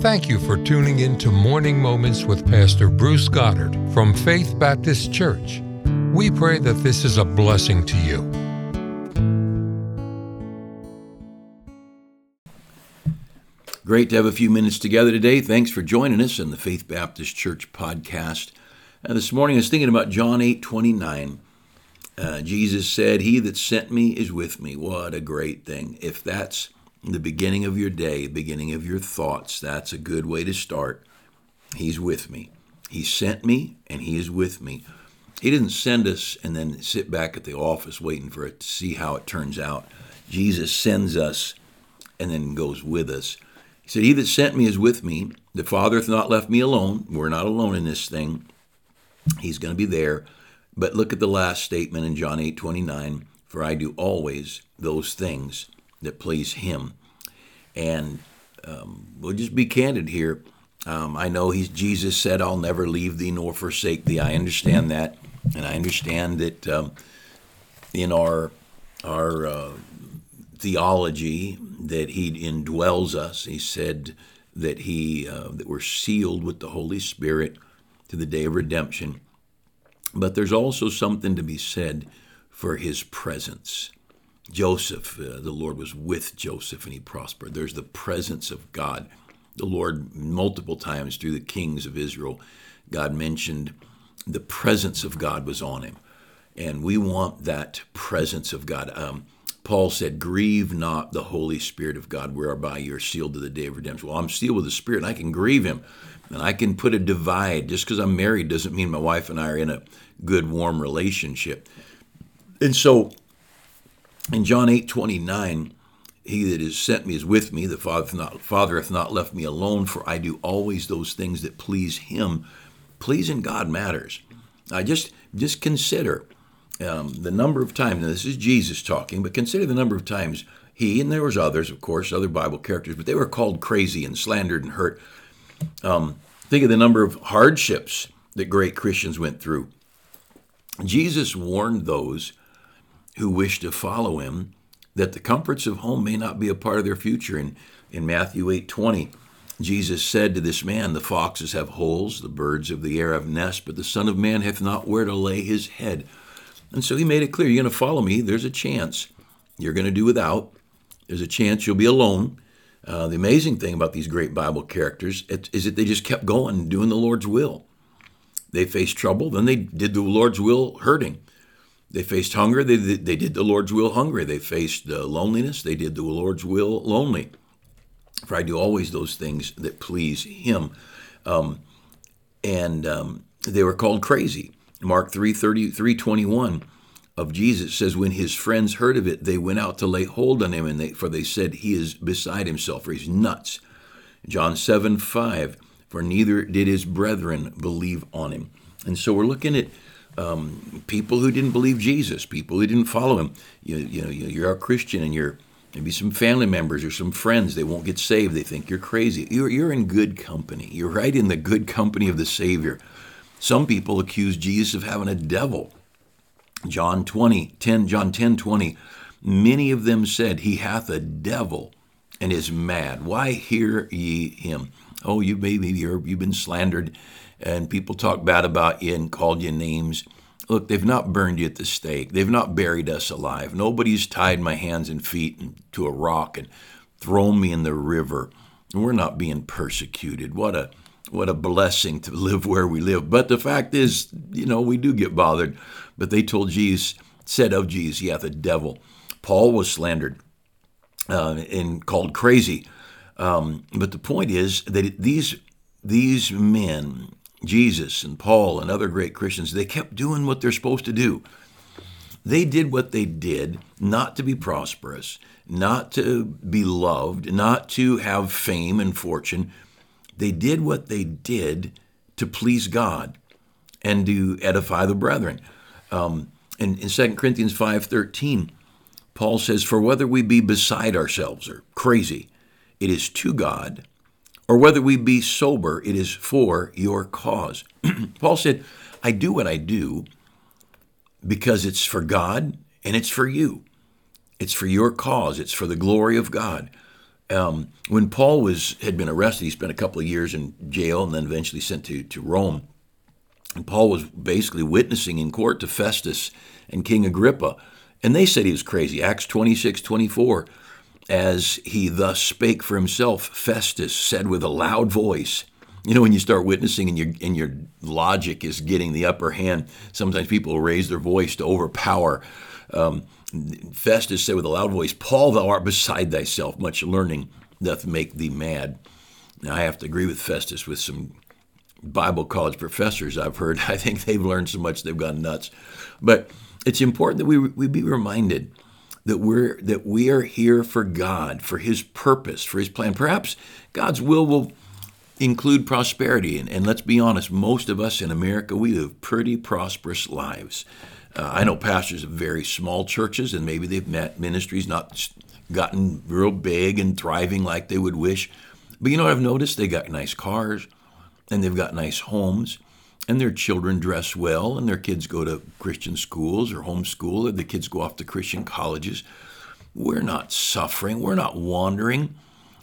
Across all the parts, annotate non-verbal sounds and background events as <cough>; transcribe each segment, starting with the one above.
Thank you for tuning in to Morning Moments with Pastor Bruce Goddard from Faith Baptist Church. We pray that this is a blessing to you. Great to have a few minutes together today. Thanks for joining us in the Faith Baptist Church podcast. Uh, this morning I was thinking about John 8 29. Uh, Jesus said, He that sent me is with me. What a great thing. If that's the beginning of your day, beginning of your thoughts, that's a good way to start. He's with me. He sent me and He is with me. He didn't send us and then sit back at the office waiting for it to see how it turns out. Jesus sends us and then goes with us. He said, He that sent me is with me. The Father hath not left me alone. We're not alone in this thing. He's going to be there. But look at the last statement in John 8 29 For I do always those things that please Him. And um, we'll just be candid here. Um, I know he's Jesus said, "I'll never leave thee nor forsake thee." I understand that, and I understand that um, in our our uh, theology that He indwells us. He said that He uh, that we're sealed with the Holy Spirit to the day of redemption. But there's also something to be said for His presence. Joseph, uh, the Lord was with Joseph and he prospered. There's the presence of God. The Lord, multiple times through the kings of Israel, God mentioned the presence of God was on him. And we want that presence of God. Um, Paul said, Grieve not the Holy Spirit of God, whereby you're sealed to the day of redemption. Well, I'm sealed with the Spirit, and I can grieve him. And I can put a divide. Just because I'm married doesn't mean my wife and I are in a good, warm relationship. And so in John 8 29, he that is sent me is with me. The Father hath, not, Father hath not left me alone, for I do always those things that please him. Pleasing God matters. I just just consider um, the number of times. Now this is Jesus talking, but consider the number of times he and there was others, of course, other Bible characters, but they were called crazy and slandered and hurt. Um, think of the number of hardships that great Christians went through. Jesus warned those who wish to follow him that the comforts of home may not be a part of their future. In, in Matthew 8:20, Jesus said to this man, The foxes have holes, the birds of the air have nests, but the Son of Man hath not where to lay his head. And so he made it clear, you're going to follow me, there's a chance. You're going to do without. There's a chance you'll be alone. Uh, the amazing thing about these great Bible characters is that they just kept going, doing the Lord's will. They faced trouble, then they did the Lord's will hurting. They faced hunger. They, they did the Lord's will hungry. They faced uh, loneliness. They did the Lord's will lonely. For I do always those things that please Him. Um, and um, they were called crazy. Mark 3, 30, 3 21 of Jesus says, When his friends heard of it, they went out to lay hold on him, and they, for they said, He is beside himself, or he's nuts. John 7, 5, for neither did his brethren believe on him. And so we're looking at um, people who didn't believe Jesus, people who didn't follow him. You, you know, you're a Christian and you're maybe some family members or some friends, they won't get saved. They think you're crazy. You're, you're in good company. You're right in the good company of the Savior. Some people accuse Jesus of having a devil. John 20, 10, John 10, 20, many of them said, He hath a devil and is mad. Why hear ye him? Oh, you maybe you've been slandered and people talk bad about you and called you names. Look, they've not burned you at the stake. They've not buried us alive. Nobody's tied my hands and feet to a rock and thrown me in the river. We're not being persecuted. What a what a blessing to live where we live. But the fact is, you know, we do get bothered. But they told Jesus, said of Jesus, yeah, the devil. Paul was slandered uh, and called crazy. Um, but the point is that these these men Jesus and Paul and other great Christians, they kept doing what they're supposed to do. They did what they did not to be prosperous, not to be loved, not to have fame and fortune. They did what they did to please God and to edify the brethren. Um, in, in 2 Corinthians 5.13, Paul says, For whether we be beside ourselves or crazy, it is to God or whether we be sober, it is for your cause. <clears throat> Paul said, I do what I do because it's for God and it's for you. It's for your cause, it's for the glory of God. Um, when Paul was had been arrested, he spent a couple of years in jail and then eventually sent to, to Rome. And Paul was basically witnessing in court to Festus and King Agrippa. And they said he was crazy. Acts 26, 24. As he thus spake for himself, Festus said with a loud voice, you know, when you start witnessing and your and your logic is getting the upper hand, sometimes people raise their voice to overpower. Um, Festus said with a loud voice, Paul, thou art beside thyself, much learning doth make thee mad. Now, I have to agree with Festus with some Bible college professors I've heard. <laughs> I think they've learned so much they've gone nuts. But it's important that we, we be reminded that we're that we are here for God, for His purpose, for His plan. Perhaps God's will will include prosperity. And, and let's be honest, most of us in America, we live pretty prosperous lives. Uh, I know pastors of very small churches, and maybe they've met ministries not gotten real big and thriving like they would wish. But you know what I've noticed? They got nice cars, and they've got nice homes, and their children dress well, and their kids go to Christian schools or homeschool, or the kids go off to Christian colleges. We're not suffering. We're not wandering,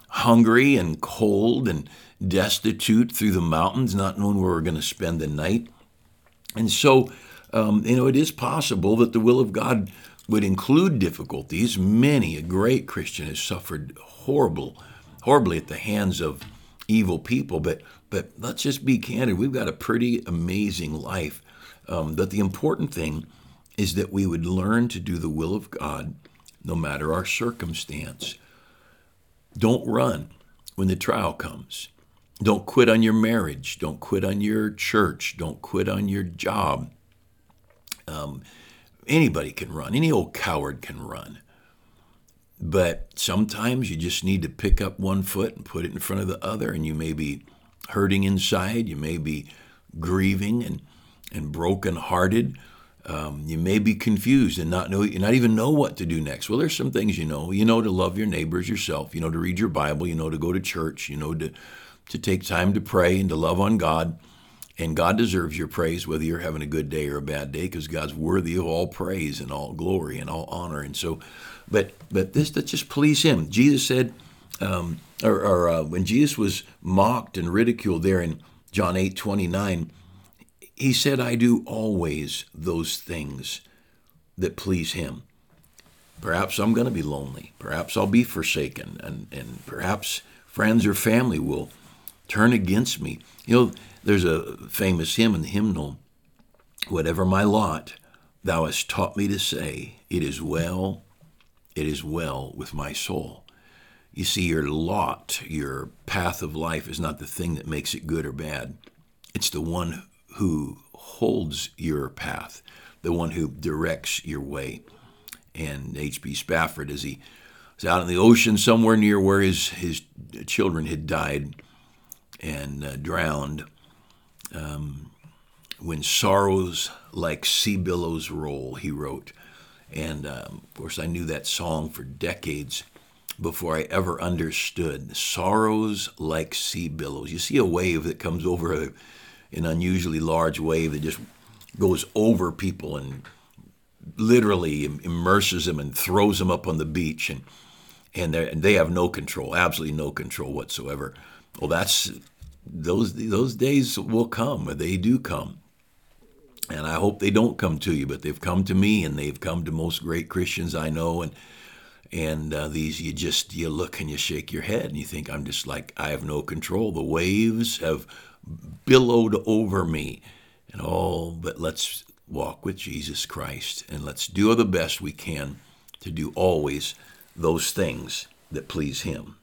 hungry and cold and destitute through the mountains, not knowing where we're going to spend the night. And so, um, you know, it is possible that the will of God would include difficulties. Many a great Christian has suffered horrible, horribly at the hands of evil people. But but let's just be candid. We've got a pretty amazing life. Um, but the important thing is that we would learn to do the will of God, no matter our circumstance. Don't run when the trial comes. Don't quit on your marriage. Don't quit on your church. Don't quit on your job. Um, anybody can run. Any old coward can run. But sometimes you just need to pick up one foot and put it in front of the other, and you may be hurting inside. You may be grieving and, and brokenhearted. Um, you may be confused and not know, not even know what to do next. Well, there's some things you know. You know to love your neighbors yourself. You know to read your Bible. You know to go to church. You know to to take time to pray and to love on God. And God deserves your praise, whether you're having a good day or a bad day, because God's worthy of all praise and all glory and all honor. And so, but but this that just please Him. Jesus said, um, or, or uh, when Jesus was mocked and ridiculed there in John eight twenty nine, He said, "I do always those things that please Him." Perhaps I'm going to be lonely. Perhaps I'll be forsaken, and and perhaps friends or family will turn against me. You know, there's a famous hymn in the hymnal Whatever my lot, thou hast taught me to say, It is well, it is well with my soul. You see, your lot, your path of life, is not the thing that makes it good or bad. It's the one who holds your path, the one who directs your way. And H.B. Spafford, as he was out in the ocean somewhere near where his, his children had died, and uh, drowned. Um, when sorrows like sea billows roll, he wrote. And um, of course, I knew that song for decades before I ever understood. Sorrows like sea billows. You see a wave that comes over a, an unusually large wave that just goes over people and literally immerses them and throws them up on the beach. And, and they have no control, absolutely no control whatsoever. Well, that's those those days will come. They do come, and I hope they don't come to you, but they've come to me, and they've come to most great Christians I know, and and uh, these you just you look and you shake your head and you think I'm just like I have no control. The waves have billowed over me, and all. But let's walk with Jesus Christ, and let's do the best we can to do always those things that please Him.